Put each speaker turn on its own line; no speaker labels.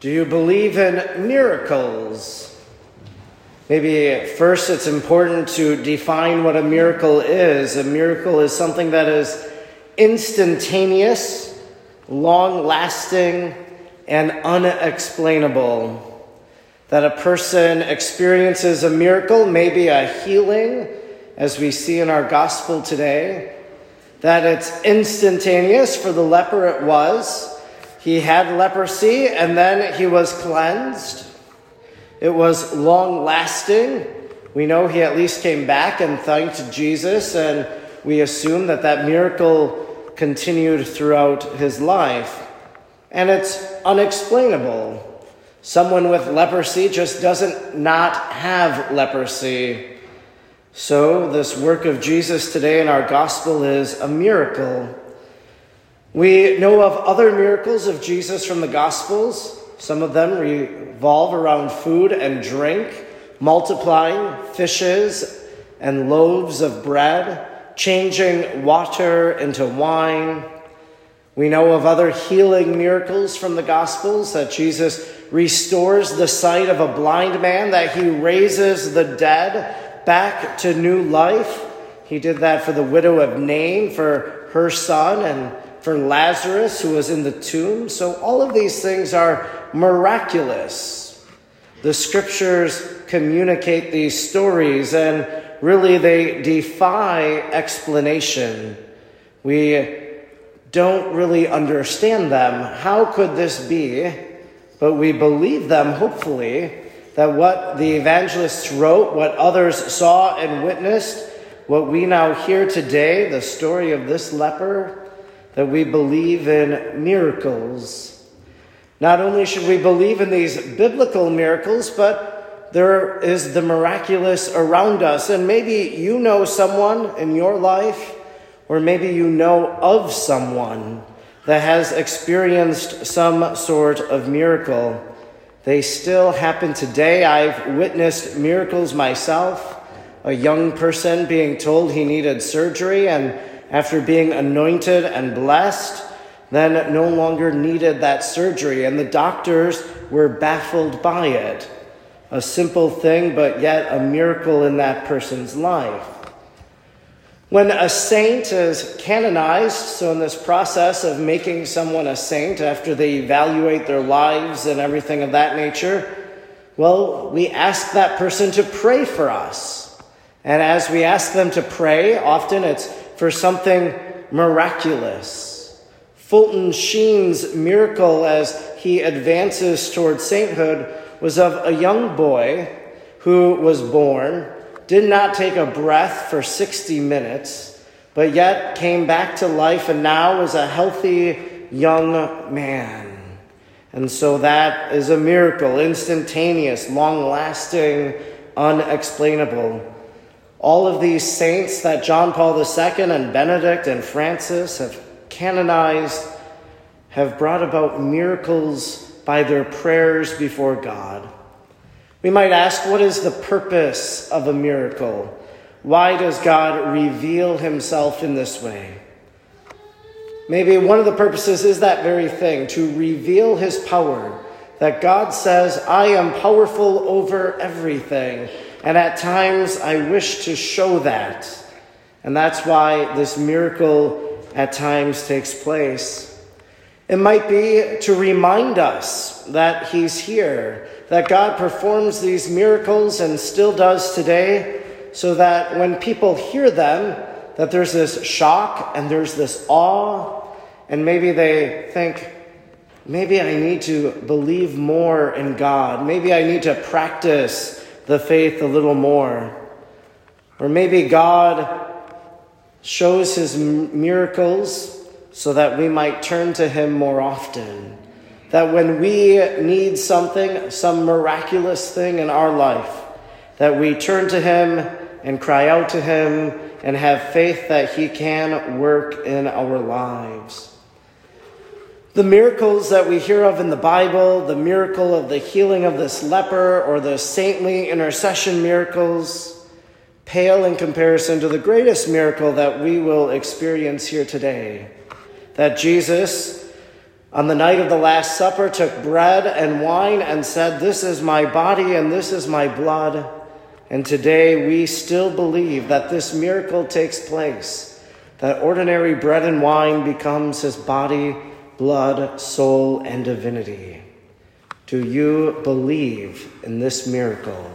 Do you believe in miracles? Maybe first it's important to define what a miracle is. A miracle is something that is instantaneous, long lasting, and unexplainable. That a person experiences a miracle, maybe a healing, as we see in our gospel today. That it's instantaneous, for the leper it was he had leprosy and then he was cleansed. It was long lasting. We know he at least came back and thanked Jesus, and we assume that that miracle continued throughout his life. And it's unexplainable. Someone with leprosy just doesn't not have leprosy. So, this work of Jesus today in our gospel is a miracle. We know of other miracles of Jesus from the Gospels. Some of them revolve around food and drink, multiplying fishes and loaves of bread, changing water into wine. We know of other healing miracles from the Gospels that Jesus restores the sight of a blind man, that he raises the dead back to new life. He did that for the widow of Nain, for her son, and for Lazarus who was in the tomb. So all of these things are miraculous. The scriptures communicate these stories and really they defy explanation. We don't really understand them. How could this be? But we believe them, hopefully, that what the evangelists wrote, what others saw and witnessed, what we now hear today, the story of this leper, that we believe in miracles. Not only should we believe in these biblical miracles, but there is the miraculous around us. And maybe you know someone in your life, or maybe you know of someone that has experienced some sort of miracle. They still happen today. I've witnessed miracles myself. A young person being told he needed surgery and after being anointed and blessed, then no longer needed that surgery, and the doctors were baffled by it. A simple thing, but yet a miracle in that person's life. When a saint is canonized, so in this process of making someone a saint after they evaluate their lives and everything of that nature, well, we ask that person to pray for us. And as we ask them to pray, often it's for something miraculous. Fulton Sheen's miracle as he advances toward sainthood was of a young boy who was born, did not take a breath for 60 minutes, but yet came back to life and now is a healthy young man. And so that is a miracle, instantaneous, long lasting, unexplainable. All of these saints that John Paul II and Benedict and Francis have canonized have brought about miracles by their prayers before God. We might ask, what is the purpose of a miracle? Why does God reveal himself in this way? Maybe one of the purposes is that very thing to reveal his power. That God says, I am powerful over everything. And at times, I wish to show that. And that's why this miracle at times takes place. It might be to remind us that He's here, that God performs these miracles and still does today, so that when people hear them, that there's this shock and there's this awe, and maybe they think, maybe I need to believe more in God. Maybe I need to practice the faith a little more. Or maybe God shows his miracles so that we might turn to him more often. That when we need something, some miraculous thing in our life, that we turn to him and cry out to him and have faith that he can work in our lives. The miracles that we hear of in the Bible, the miracle of the healing of this leper or the saintly intercession miracles, pale in comparison to the greatest miracle that we will experience here today. That Jesus, on the night of the Last Supper, took bread and wine and said, This is my body and this is my blood. And today we still believe that this miracle takes place, that ordinary bread and wine becomes his body blood, soul, and divinity. Do you believe in this miracle?